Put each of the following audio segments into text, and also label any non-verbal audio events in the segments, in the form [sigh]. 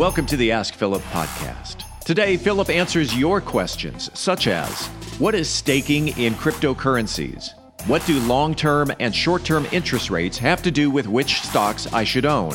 Welcome to the Ask Philip podcast. Today, Philip answers your questions, such as What is staking in cryptocurrencies? What do long term and short term interest rates have to do with which stocks I should own?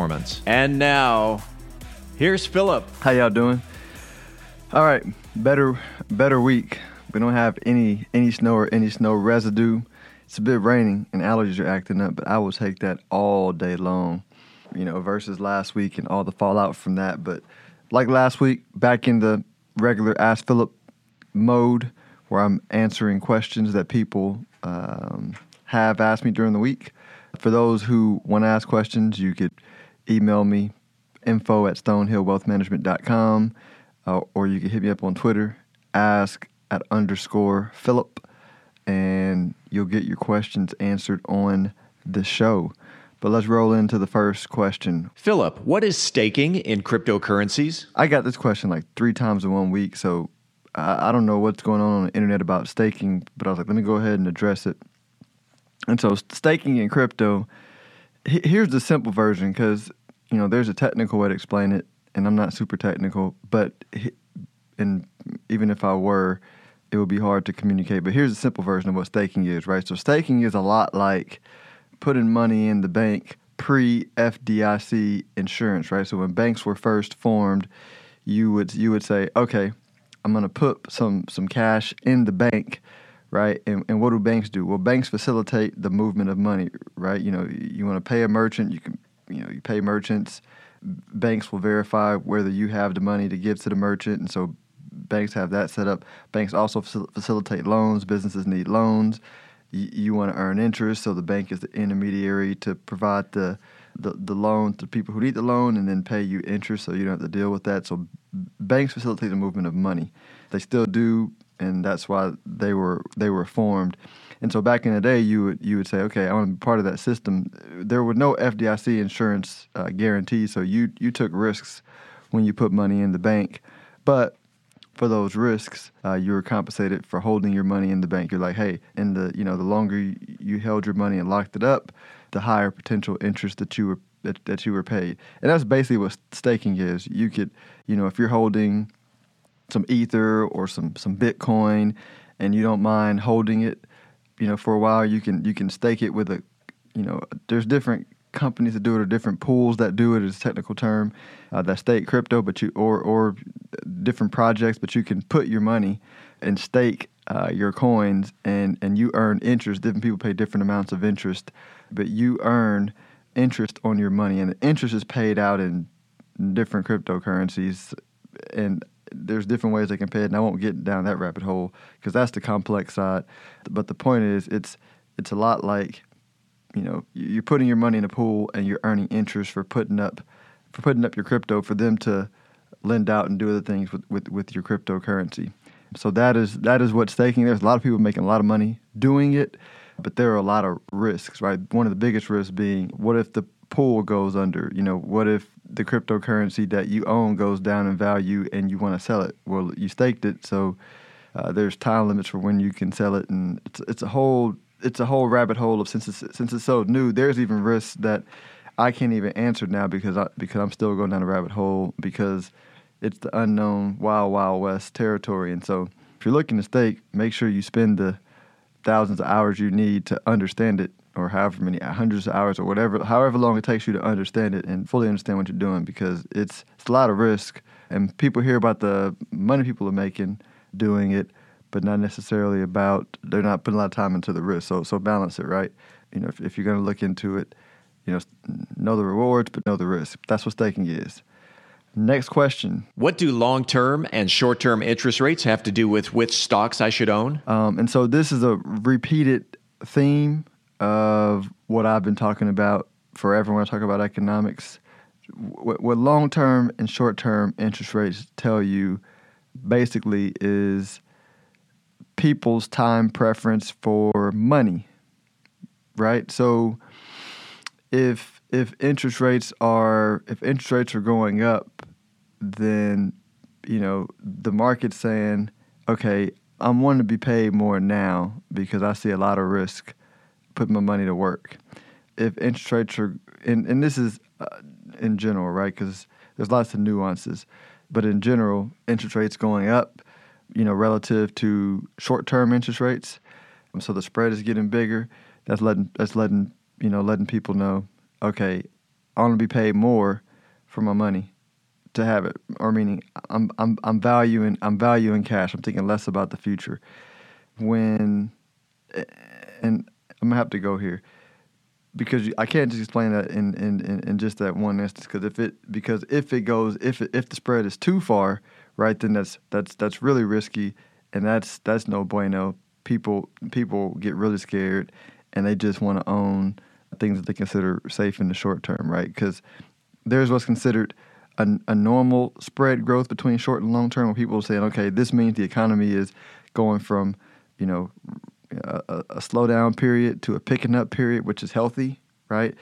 performance. And now, here's Philip. How y'all doing? All right, better better week. We don't have any any snow or any snow residue. It's a bit raining and allergies are acting up, but I will take that all day long. You know, versus last week and all the fallout from that. But like last week, back in the regular Ask Philip mode, where I'm answering questions that people um, have asked me during the week. For those who want to ask questions, you could email me info at stonehillwealthmanagement.com uh, or you can hit me up on Twitter, ask at underscore Philip, and you'll get your questions answered on the show. But let's roll into the first question. Philip, what is staking in cryptocurrencies? I got this question like three times in one week, so I, I don't know what's going on on the internet about staking, but I was like, let me go ahead and address it. And so, staking in crypto, here's the simple version because you know, there's a technical way to explain it, and I'm not super technical, but and even if I were, it would be hard to communicate. But here's a simple version of what staking is, right? So staking is a lot like putting money in the bank pre FDIC insurance, right? So when banks were first formed, you would you would say, okay, I'm going to put some some cash in the bank, right? And, and what do banks do? Well, banks facilitate the movement of money, right? You know, you want to pay a merchant, you can you know you pay merchants. Banks will verify whether you have the money to give to the merchant, and so banks have that set up. Banks also facilitate loans. Businesses need loans. You, you want to earn interest, so the bank is the intermediary to provide the, the the loan to people who need the loan, and then pay you interest, so you don't have to deal with that. So banks facilitate the movement of money. They still do, and that's why they were they were formed. And so back in the day, you would you would say, okay, I want to be part of that system. There were no FDIC insurance uh, guarantees, so you you took risks when you put money in the bank, but for those risks, uh, you were compensated for holding your money in the bank. You're like, hey, in the you know the longer you held your money and locked it up, the higher potential interest that you were that, that you were paid. And that's basically what staking is. You could, you know, if you're holding some ether or some some bitcoin and you don't mind holding it you know, for a while you can you can stake it with a, you know, there's different companies that do it or different pools that do it is a technical term uh, that stake crypto, but you or or different projects, but you can put your money and stake uh, your coins and and you earn interest. Different people pay different amounts of interest, but you earn interest on your money, and the interest is paid out in different cryptocurrencies. And there's different ways they can pay it, and I won't get down that rabbit hole because that's the complex side. But the point is, it's it's a lot like, you know, you're putting your money in a pool and you're earning interest for putting up for putting up your crypto for them to lend out and do other things with, with, with your cryptocurrency. So that is that is what staking. There's a lot of people making a lot of money doing it, but there are a lot of risks, right? One of the biggest risks being what if the pool goes under? You know, what if the cryptocurrency that you own goes down in value and you want to sell it? Well, you staked it, so uh, there's time limits for when you can sell it, and it's it's a whole it's a whole rabbit hole of since it's since it's so new. There's even risks that I can't even answer now because I because I'm still going down a rabbit hole because it's the unknown wild wild west territory, and so if you're looking to stake, make sure you spend the thousands of hours you need to understand it or however many hundreds of hours or whatever however long it takes you to understand it and fully understand what you're doing because it's it's a lot of risk. And people hear about the money people are making doing it but not necessarily about they're not putting a lot of time into the risk. So so balance it right? You know if, if you're going to look into it you know know the rewards but know the risk. That's what staking is. Next question. What do long term and short term interest rates have to do with which stocks I should own? Um, and so this is a repeated theme of what I've been talking about forever when I talk about economics. what, long term and short term interest rates tell you basically is people's time preference for money, right? So if if interest rates are if interest rates are going up, then you know the market's saying, okay, I'm wanting to be paid more now because I see a lot of risk putting my money to work. If interest rates are, and, and this is uh, in general, right? Because there's lots of nuances, but in general, interest rates going up, you know, relative to short-term interest rates, so the spread is getting bigger. That's letting that's letting you know letting people know, okay, I want to be paid more for my money to have it, or meaning I'm I'm I'm valuing I'm valuing cash. I'm thinking less about the future. When and I'm gonna have to go here because I can't just explain that in in, in, in just that one instance. Because if it because if it goes if it, if the spread is too far, right, then that's that's that's really risky, and that's that's no bueno. People people get really scared, and they just want to own things that they consider safe in the short term, right? Because there's what's considered a, a normal spread growth between short and long term, where people are saying, okay, this means the economy is going from, you know, a, a slowdown period to a picking up period, which is healthy, right?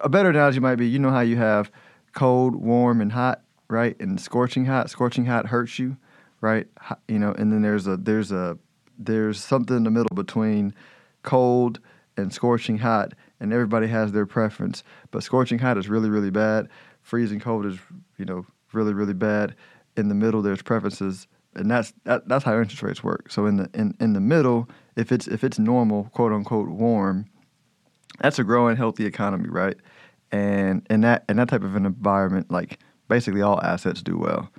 A better analogy might be, you know how you have cold, warm, and hot, right? And scorching hot. Scorching hot hurts you, right? You know, and then there's a there's a there's something in the middle between cold and scorching hot, and everybody has their preference. But scorching hot is really really bad. Freezing cold is you know really really bad. In the middle, there's preferences, and that's that, that's how interest rates work. So in the in, in the middle, if it's if it's normal, quote unquote warm, that's a growing healthy economy, right? And in that in that type of an environment, like basically all assets do well.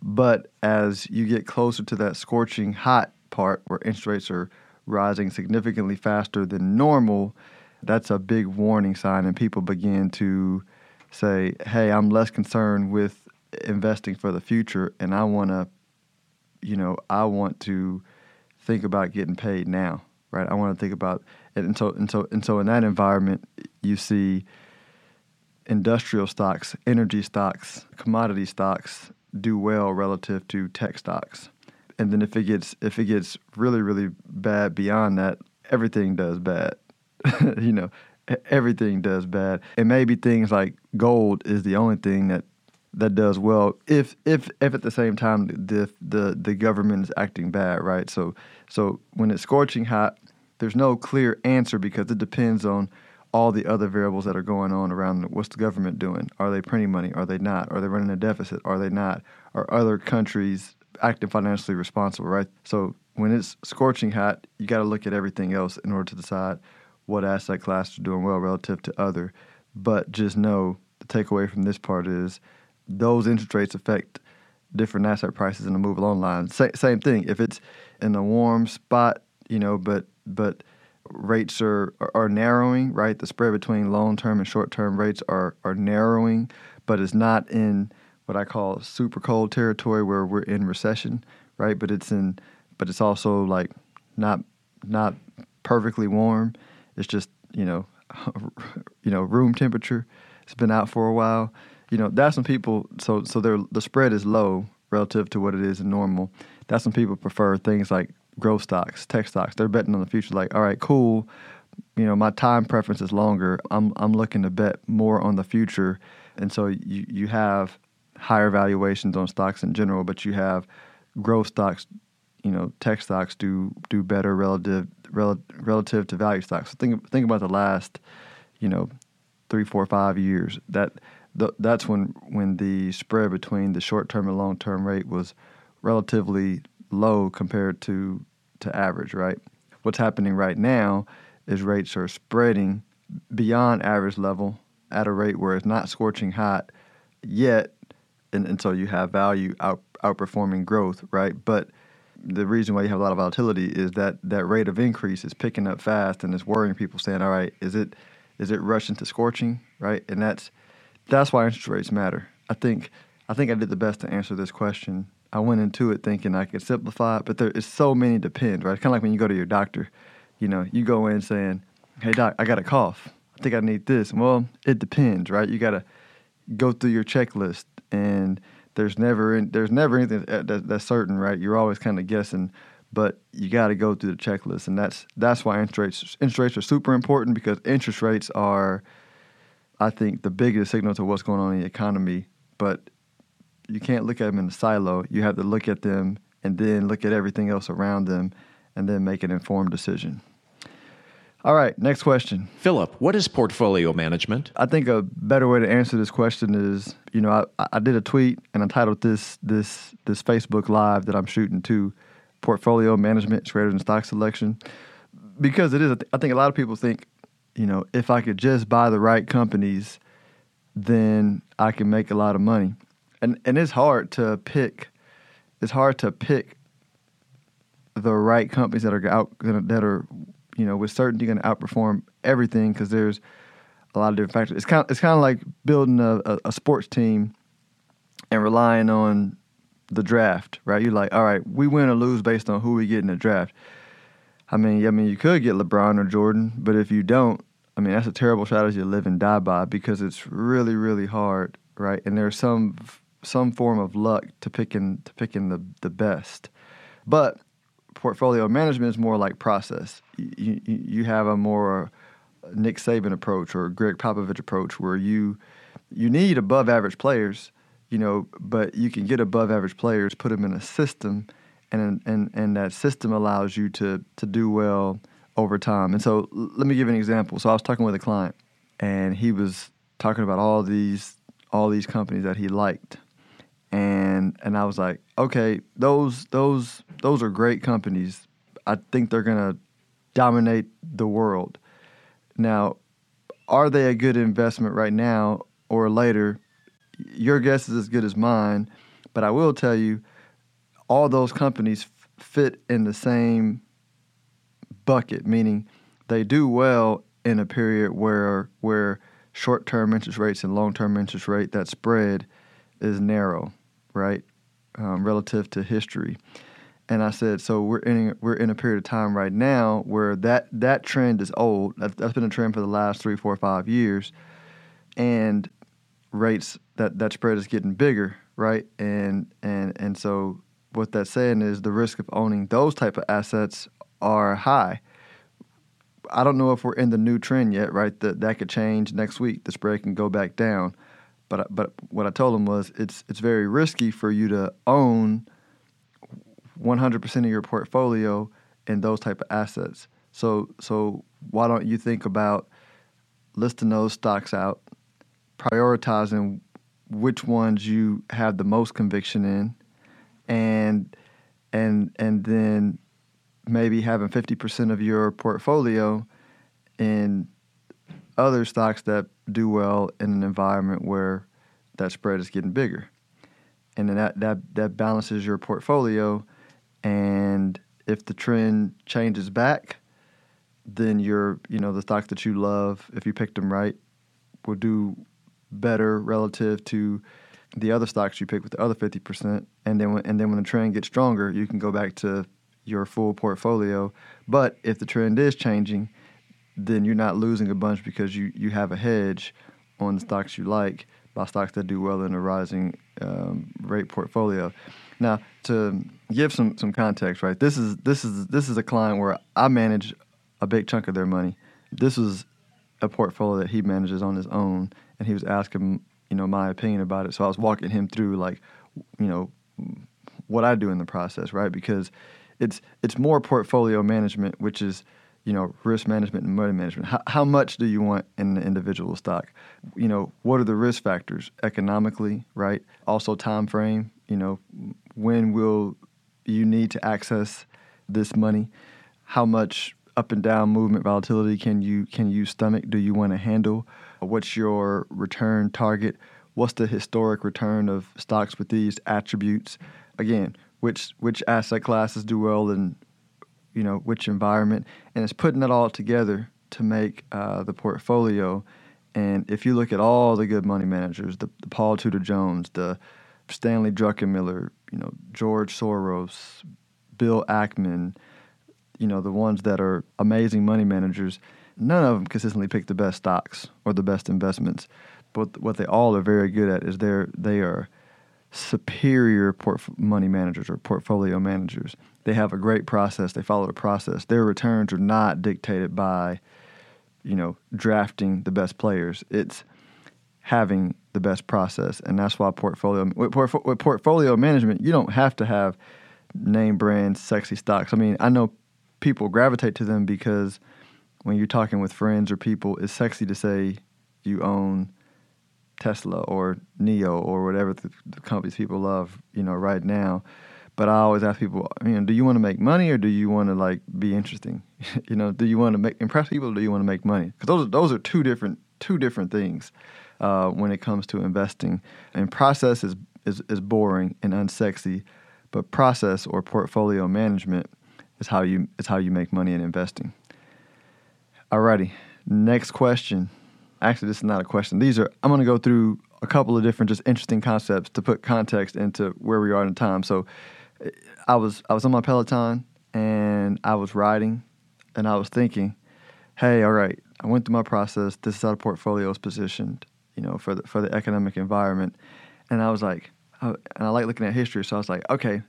But as you get closer to that scorching hot part where interest rates are rising significantly faster than normal, that's a big warning sign, and people begin to say, "Hey, I'm less concerned with investing for the future, and I want to, you know, I want to think about getting paid now, right? I want to think about it, and so and so and so in that environment, you see industrial stocks, energy stocks, commodity stocks do well relative to tech stocks. And then if it gets if it gets really really bad beyond that, everything does bad. [laughs] you know, everything does bad. And maybe things like gold is the only thing that that does well if if if at the same time the the the government is acting bad, right? So so when it's scorching hot, there's no clear answer because it depends on all the other variables that are going on around what's the government doing? Are they printing money? Are they not? Are they running a deficit? Are they not? Are other countries acting financially responsible, right? So when it's scorching hot, you got to look at everything else in order to decide what asset class are doing well relative to other. But just know the takeaway from this part is those interest rates affect different asset prices in the move along line. Sa- same thing. If it's in a warm spot, you know, but but rates are, are, narrowing, right? The spread between long term and short term rates are are narrowing, but it's not in what I call super cold territory where we're in recession, right? But it's in but it's also like not not perfectly warm. It's just, you know, [laughs] you know, room temperature. It's been out for a while you know, that's when people so so the spread is low relative to what it is in normal. That's when people prefer things like growth stocks, tech stocks. They're betting on the future. Like, all right, cool. You know, my time preference is longer. I'm I'm looking to bet more on the future, and so you you have higher valuations on stocks in general, but you have growth stocks. You know, tech stocks do do better relative rel, relative to value stocks. So think think about the last, you know, three, four, five years. That th- that's when when the spread between the short term and long term rate was relatively low compared to to average, right? What's happening right now is rates are spreading beyond average level at a rate where it's not scorching hot yet, and, and so you have value out, outperforming growth, right? But the reason why you have a lot of volatility is that that rate of increase is picking up fast and it's worrying people saying, all right, is it is it rushing to scorching, right? And that's that's why interest rates matter. I think I think I did the best to answer this question. I went into it thinking I could simplify it, but there is so many depends, right? Kind of like when you go to your doctor, you know, you go in saying, "Hey doc, I got a cough. I think I need this." Well, it depends, right? You gotta go through your checklist, and there's never there's never anything that, that's certain, right? You're always kind of guessing, but you got to go through the checklist, and that's that's why interest rates interest rates are super important because interest rates are, I think, the biggest signal to what's going on in the economy. But you can't look at them in a silo. You have to look at them and then look at everything else around them, and then make an informed decision. All right, next question. Philip, what is portfolio management? I think a better way to answer this question is, you know, I, I did a tweet and I titled this this this Facebook live that I'm shooting to portfolio management is greater than stock selection because it is. I think a lot of people think, you know, if I could just buy the right companies, then I can make a lot of money, and and it's hard to pick. It's hard to pick the right companies that are out that are you know, with certainty going to outperform everything because there's a lot of different factors. It's kind of, it's kind of like building a, a, a, sports team and relying on the draft, right? You're like, all right, we win or lose based on who we get in the draft. I mean, I mean, you could get LeBron or Jordan, but if you don't, I mean, that's a terrible strategy to live and die by because it's really, really hard, right? And there's some some form of luck to picking to picking the the best, but portfolio management is more like process. You, you, you have a more Nick Saban approach or Gregg Popovich approach where you you need above average players, you know, but you can get above average players, put them in a system, and and and that system allows you to to do well over time. And so let me give an example. So I was talking with a client, and he was talking about all these all these companies that he liked and and I was like, okay, those those those are great companies. I think they're gonna dominate the world. Now, are they a good investment right now or later? Your guess is as good as mine, but I will tell you, all those companies f- fit in the same bucket, meaning they do well in a period where where short-term interest rates and long-term interest rate that spread is narrow right, um, relative to history. And I said, so we're in we're in a period of time right now where that that trend is old. That, that's been a trend for the last three, four, five years, and rates that that spread is getting bigger, right? And and and so what that's saying is the risk of owning those type of assets are high. I don't know if we're in the new trend yet, right? That that could change next week. The spread can go back down. But but what I told him was it's it's very risky for you to own 100% of your portfolio in those type of assets. So so why don't you think about listing those stocks out, prioritizing which ones you have the most conviction in, and and and then maybe having 50% of your portfolio in other stocks that do well in an environment where that spread is getting bigger. And then that, that, that balances your portfolio. And if the trend changes back, then your you know the stocks that you love, if you picked them right, will do better relative to the other stocks you pick with the other fifty percent. And then when, and then when the trend gets stronger, you can go back to your full portfolio. But if the trend is changing, then you're not losing a bunch because you, you have a hedge on the stocks you like by stocks that do well in a rising um, rate portfolio. Now, to give some, some context, right? This is this is this is a client where I manage a big chunk of their money. This was a portfolio that he manages on his own, and he was asking, you know, my opinion about it. So I was walking him through, like, you know, what I do in the process, right? Because it's it's more portfolio management, which is you know, risk management and money management. How, how much do you want in the individual stock? You know, what are the risk factors economically, right? Also, time frame. You know, when will you need to access this money? How much up and down movement volatility can you can you stomach? Do you want to handle? What's your return target? What's the historic return of stocks with these attributes? Again, which which asset classes do well in you know which environment, and it's putting it all together to make uh, the portfolio. And if you look at all the good money managers, the, the Paul Tudor Jones, the Stanley Druckenmiller, you know George Soros, Bill Ackman, you know the ones that are amazing money managers, none of them consistently pick the best stocks or the best investments. but what they all are very good at is they're they are superior port- money managers or portfolio managers. They have a great process. They follow the process. Their returns are not dictated by, you know, drafting the best players. It's having the best process, and that's why portfolio with, with portfolio management, you don't have to have name brand sexy stocks. I mean, I know people gravitate to them because when you're talking with friends or people, it's sexy to say you own Tesla or NIO or whatever the, the, companies people love, you know, right now. But I always ask people, you know, do you want to make money or do you want to like be interesting? [laughs] you know, do you want to make impress people or do you want to make money? Because those are, those are two different two different things uh, when it comes to investing. And process is, is is boring and unsexy, but process or portfolio management is how you is how you make money in investing. Alrighty, next question actually, this is not a question. These are, I'm going to go through a couple of different just interesting concepts to put context into where we are in time. So I was, I was on my Peloton and I was riding and I was thinking, hey, all right, I went through my process. This is how the portfolio is positioned, you know, for the, for the economic environment. And I was like, and I like looking at history. So I was like, okay,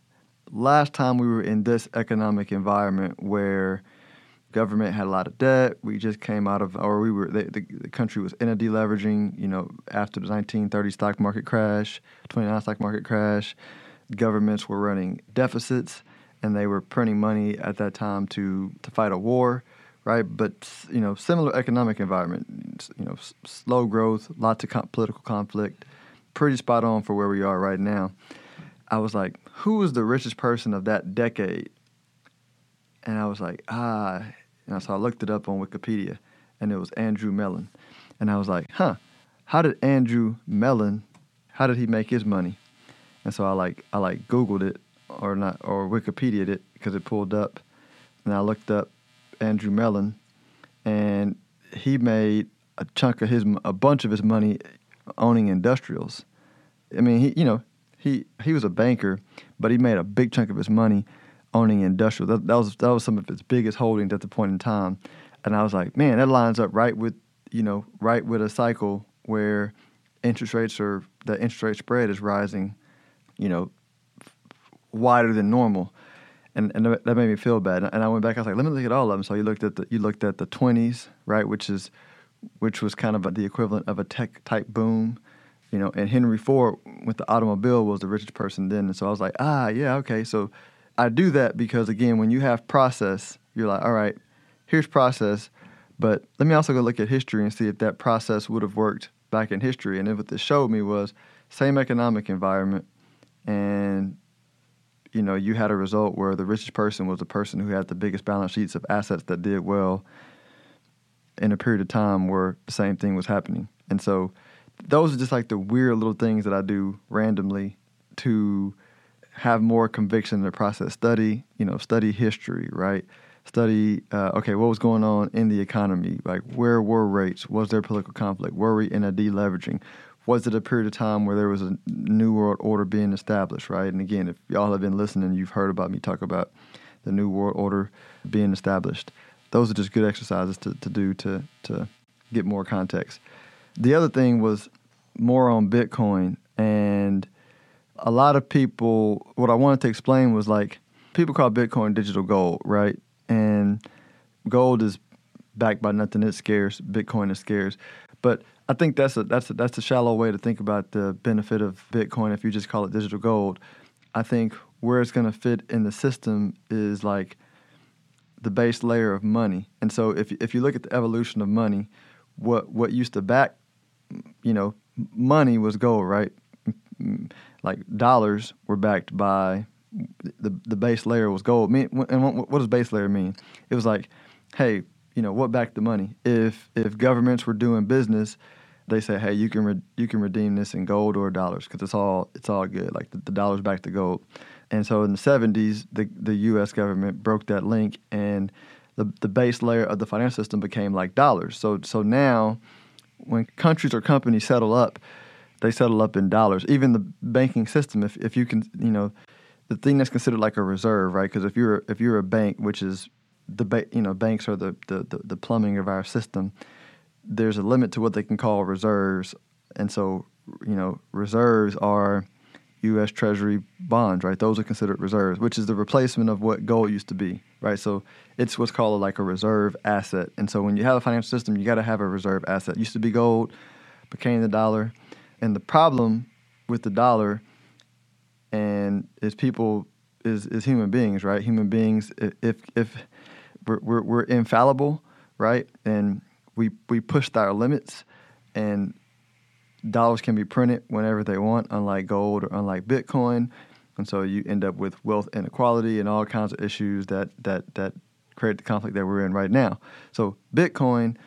last time we were in this economic environment where – government had a lot of debt. We just came out of, or we were, the, the, the, country was in a deleveraging, you know, after the 1930 stock market crash, 29 stock market crash. Governments were running deficits and they were printing money at that time to, to fight a war, right? But, you know, similar economic environment, you know, s- slow growth, lots of com- political conflict, pretty spot on for where we are right now. I was like, who was the richest person of that decade? And I was like, ah, and so I looked it up on Wikipedia, and it was Andrew Mellon. And I was like, huh, how did Andrew Mellon, how did he make his money? And so I like I like Googled it or not or Wikipedia'd it because it pulled up, and I looked up Andrew Mellon, and he made a chunk of his a bunch of his money owning industrials. I mean, he you know he he was a banker, but he made a big chunk of his money owning industrial. That, that was that was some of its biggest holdings at the point in time, and I was like, man, that lines up right with you know right with a cycle where interest rates are the interest rate spread is rising, you know, wider than normal. And, and that made me feel bad. And I went back. I was like, "Let me look at all of them." So you looked at the you looked at the twenties, right, which is which was kind of the equivalent of a tech type boom, you know. And Henry Ford with the automobile was the richest person then. And so I was like, "Ah, yeah, okay." So I do that because again, when you have process, you're like, all right, here's process, but let me also go look at history and see if that process would have worked back in history. And then what this showed me was same economic environment, and you know, you had a result where the richest person was the person who had the biggest balance sheets of assets that did well in a period of time where the same thing was happening. And so those are just like the weird little things that I do randomly to have more conviction in the process. Study, you know, study history, right? Study, uh, okay, what was going on in the economy? Like, where were rates? Was there political conflict? Were we in a deleveraging? Was it a period of time where there was a new world order being established, right? And again, if y'all have been listening, you've heard about me talk about the new world order being established. Those are just good exercises to, to do to, to get more context. The other thing was more on Bitcoin and – a lot of people, what I wanted to explain was like, people call Bitcoin digital gold, right? And gold is backed by nothing; it's scarce. Bitcoin is scarce, but I think that's a that's a, that's a shallow way to think about the benefit of Bitcoin if you just call it digital gold. I think where it's going to fit in the system is like the base layer of money. And so if if you look at the evolution of money, what what used to back, you know, money was gold, right? Like dollars were backed by the the base layer was gold. and what, does base layer mean? It was like, hey, you know, what backed the money? If if governments were doing business, they say, hey, you can re- you can redeem this in gold or dollars because it's all it's all good. Like the, the dollars back to gold. And so in the 70s, the the U.S. government broke that link, and the the base layer of the financial system became like dollars. So so now, when countries or companies settle up they settle up in dollars. Even the banking system, if if you can, you know, the thing that's considered like a reserve, right? Because if you're if you're a bank, which is the ba- you know banks are the, the, the the plumbing of our system, there's a limit to what they can call reserves and so you know reserves are U.S. Treasury bonds, right? Those are considered reserves, which is the replacement of what gold used to be, right? So it's what's called like a reserve asset. And so when you have a financial system, you got to have a reserve asset. It used to be gold, became the dollar, and the problem with the dollar and is people is is human beings, right? Human beings, if if we're we're, we're infallible, right, and we we pushed our limits, and dollars can be printed whenever they want, unlike gold or unlike Bitcoin. And so you end up with wealth inequality and all kinds of issues that that that create the conflict that we're in right now. So Bitcoin,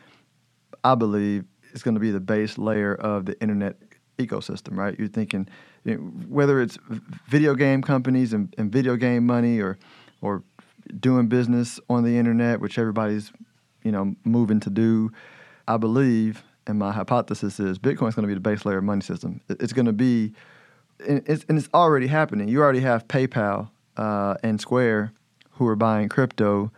I believe, is going to be the base layer of the internet ecosystem, right? You're thinking you know, whether it's video game companies and, and video game money or or doing business on the internet, which everybody's you know moving to do. I believe and my hypothesis is Bitcoin is going to be the base layer of money system. It's going to be, and it's, and it's already happening. You already have PayPal uh, and Square who are buying crypto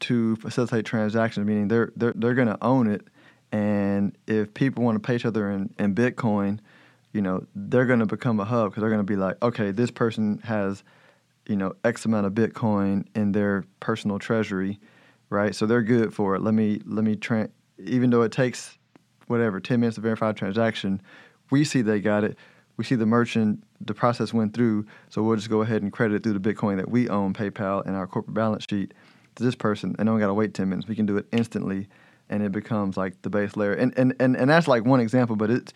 to facilitate transactions, meaning they're they're they're going to own it. And if people want to pay each other in, in Bitcoin, you know, they're going to become a hub because they're going to be like, okay, this person has, you know, X amount of Bitcoin in their personal treasury, right? So they're good for it. Let me let me tra- even though it takes whatever, 10 minutes to verify a transaction. We see they got it. We see the merchant, the process went through, so we'll just go ahead and credit it through the Bitcoin that we own, PayPal, and our corporate balance sheet to this person, and don't got to wait 10 minutes. We can do it instantly, and it becomes like the base layer. And, and, and, and that's like one example, but it's,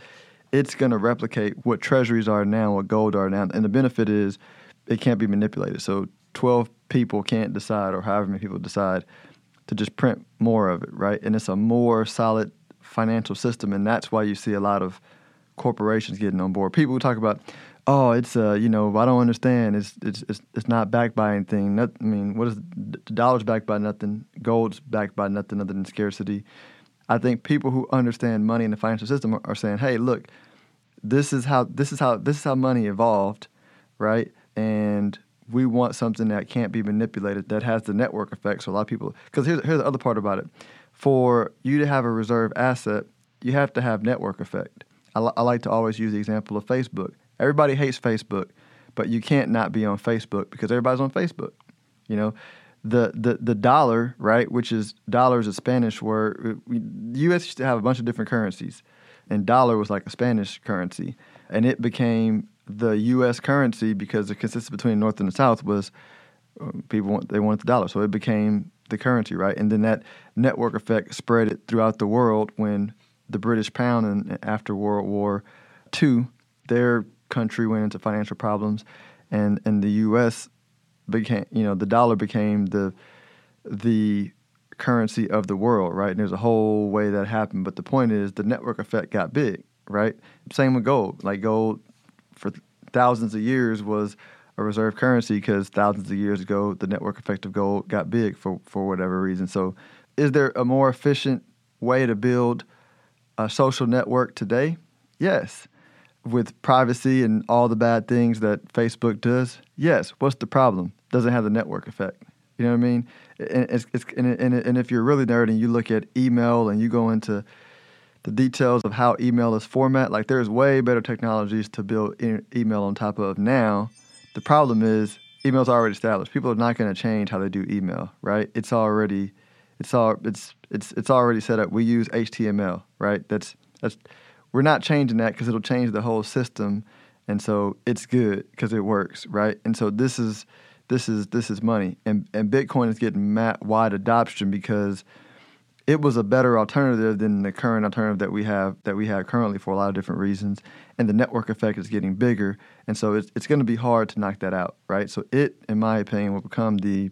it's going to replicate what treasuries are now, what gold are now. And the benefit is it can't be manipulated. So 12 people can't decide, or however many people decide, to just print more of it, right? And it's a more solid financial system, and that's why you see a lot of corporations getting on board. People who talk about, oh, it's uh, you know, I don't understand. It's it's it's, it's not backed by anything. Not, I mean, what is the dollar's backed by nothing? Gold's backed by nothing other than scarcity. I think people who understand money and the financial system are, are saying, hey, look, this is how this is how this is how money evolved, right? And we want something that can't be manipulated, that has the network effect. So a lot of people, because here's here's the other part about it for you to have a reserve asset, you have to have network effect. I, I like to always use the example of Facebook. Everybody hates Facebook, but you can't not be on Facebook because everybody's on Facebook. You know, the the the dollar, right, which is dollar is a Spanish word. We, the U.S. used to have a bunch of different currencies, and dollar was like a Spanish currency, and it became the U.S. currency because the consistency between North and the South was um, people want, they wanted the dollar, so it became the currency, right? And then that network effect spread it throughout the world when the British pound and after World War II, their country went into financial problems, and and the U.S. became, you know, the dollar became the the currency of the world, right? And there's a whole way that happened, but the point is the network effect got big, right? Same with gold. Like gold for thousands of years was a reserve currency because thousands of years ago the network effect of gold got big for, for whatever reason. So, is there a more efficient way to build a social network today? Yes. With privacy and all the bad things that Facebook does? Yes. What's the problem? Doesn't have the network effect. You know what I mean? And, it's, it's, and, and, and if you're really nerd and you look at email and you go into the details of how email is format, like there's way better technologies to build email on top of now the problem is email's already established. People are not going to change how they do email, right? It's already it's all it's it's it's already set up. We use HTML, right? That's that's we're not changing that because it'll change the whole system, and so it's good because it works, right? And so this is this is this is money, and and Bitcoin is getting wide adoption because it was a better alternative than the current alternative that we have that we have currently for a lot of different reasons and the network effect is getting bigger. And so it's, it's going to be hard to knock that out right? So it in my opinion will become the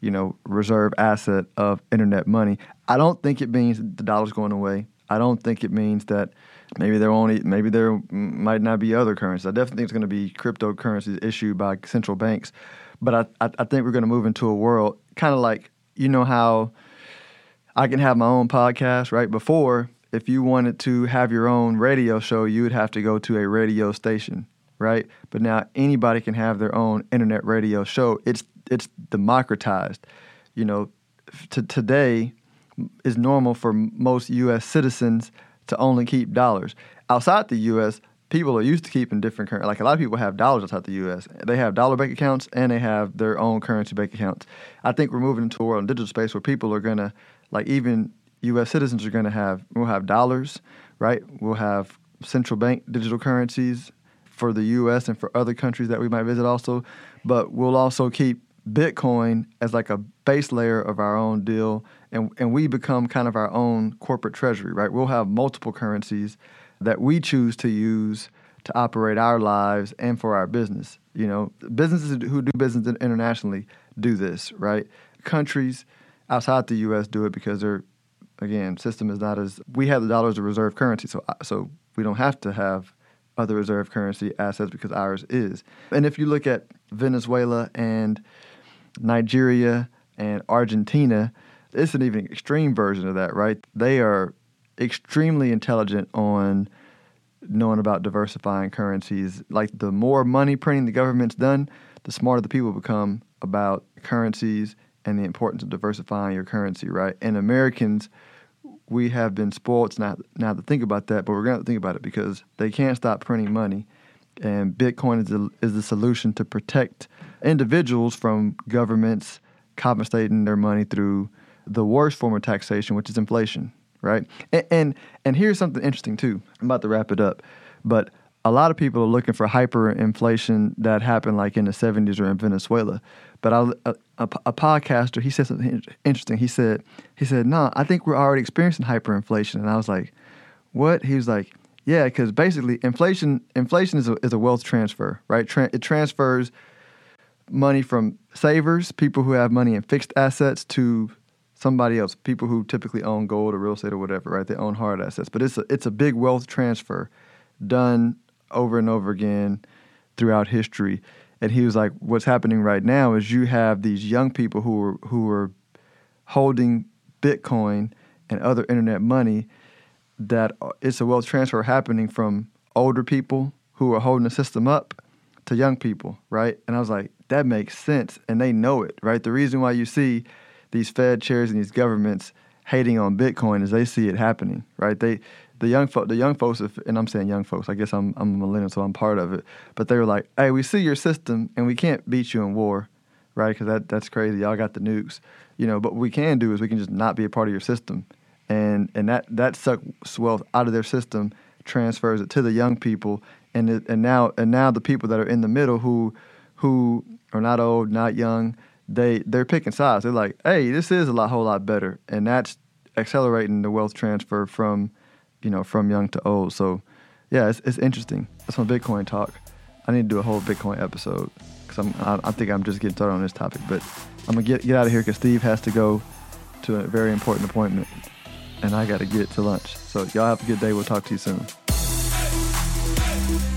you know reserve asset of internet money. I don't think it means the dollar's going away i don't think it means that maybe there only maybe there might not be other currencies i definitely think it's going to be cryptocurrencies issued by central banks but i, I, I think we're going to move into a world kind of like you know how I can have my own podcast, right? Before, if you wanted to have your own radio show, you would have to go to a radio station, right? But now anybody can have their own internet radio show. It's it's democratized. You know, to today is normal for most U.S. citizens to only keep dollars. outside the U.S., people are used to keeping different currency. Like a lot of people have dollars outside the U.S. They have dollar bank accounts and they have their own currency bank accounts. I think we're moving into a world in digital space where people are gonna, like even U.S. citizens are gonna have. We'll have dollars, right? We'll have central bank digital currencies for the U.S. and for other countries that we might visit also, but we'll also keep Bitcoin as like a base layer of our own deal, and and we become kind of our own corporate treasury, right? We'll have multiple currencies that we choose to use to operate our lives and for our business. You know, businesses who do business internationally do this, right? Countries outside the U.S. do it because their again system is not as we have the dollar as a reserve currency, so uh, so we don't have to have other reserve currency assets because ours is. And if you look at Venezuela and Nigeria and Argentina, it's an even extreme version of that, right? They are extremely intelligent on knowing about diversifying currencies. Like the more money printing the government's done, the smarter the people become about currencies and the importance of diversifying your currency, right? And Americans, we have been spoiled now, now to think about that, but we're going to think about it because they can't stop printing money. And Bitcoin is the, is the solution to protect individuals from governments compensating their money through the worst form of taxation, which is inflation, right? And, and and here's something interesting too. I'm about to wrap it up, but a lot of people are looking for hyperinflation that happened like in the 70s or in Venezuela. But I, a, uh, a, a, podcaster, he said something interesting. He said, he said, no, nah, I think we're already experiencing hyperinflation. And I was like, what? He was like, yeah, because basically inflation inflation is a, is a wealth transfer, right? Tra- it transfers money from savers, people who have money in fixed assets, to somebody else, people who typically own gold or real estate or whatever, right? They own hard assets, but it's a it's a big wealth transfer done over and over again throughout history. And he was like, "What's happening right now is you have these young people who are who are holding Bitcoin and other internet money. That uh, it's a wealth transfer happening from older people who are holding the system up to young people, right? And I was like, that makes sense, and they know it, right? The reason why you see these Fed chairs and these governments hating on Bitcoin as they see it happening, right? They the young fo- the young folks, if, and I'm saying young folks, I guess I'm I'm a millennial, so I'm part of it. But they were like, "Hey, we see your system, and we can't beat you in war, right? Because that that's crazy. Y'all got the nukes, you know. But what we can do is we can just not be a part of your system, and and that that sucks wealth out of their system, transfers it to the young people, and it, and now and now the people that are in the middle who who are not old, not young, they they're picking sides. They're like, hey, this is a lot whole lot better, and that's accelerating the wealth transfer from you know from young to old. So yeah, it's it's interesting. That's my Bitcoin talk. I need to do a whole Bitcoin episode because I'm I, I, think I'm just getting started on this topic, but I'm gonna get get out of here because Steve has to go to a very important appointment, and I got to get to lunch. So y'all have a good day. We'll talk to you soon.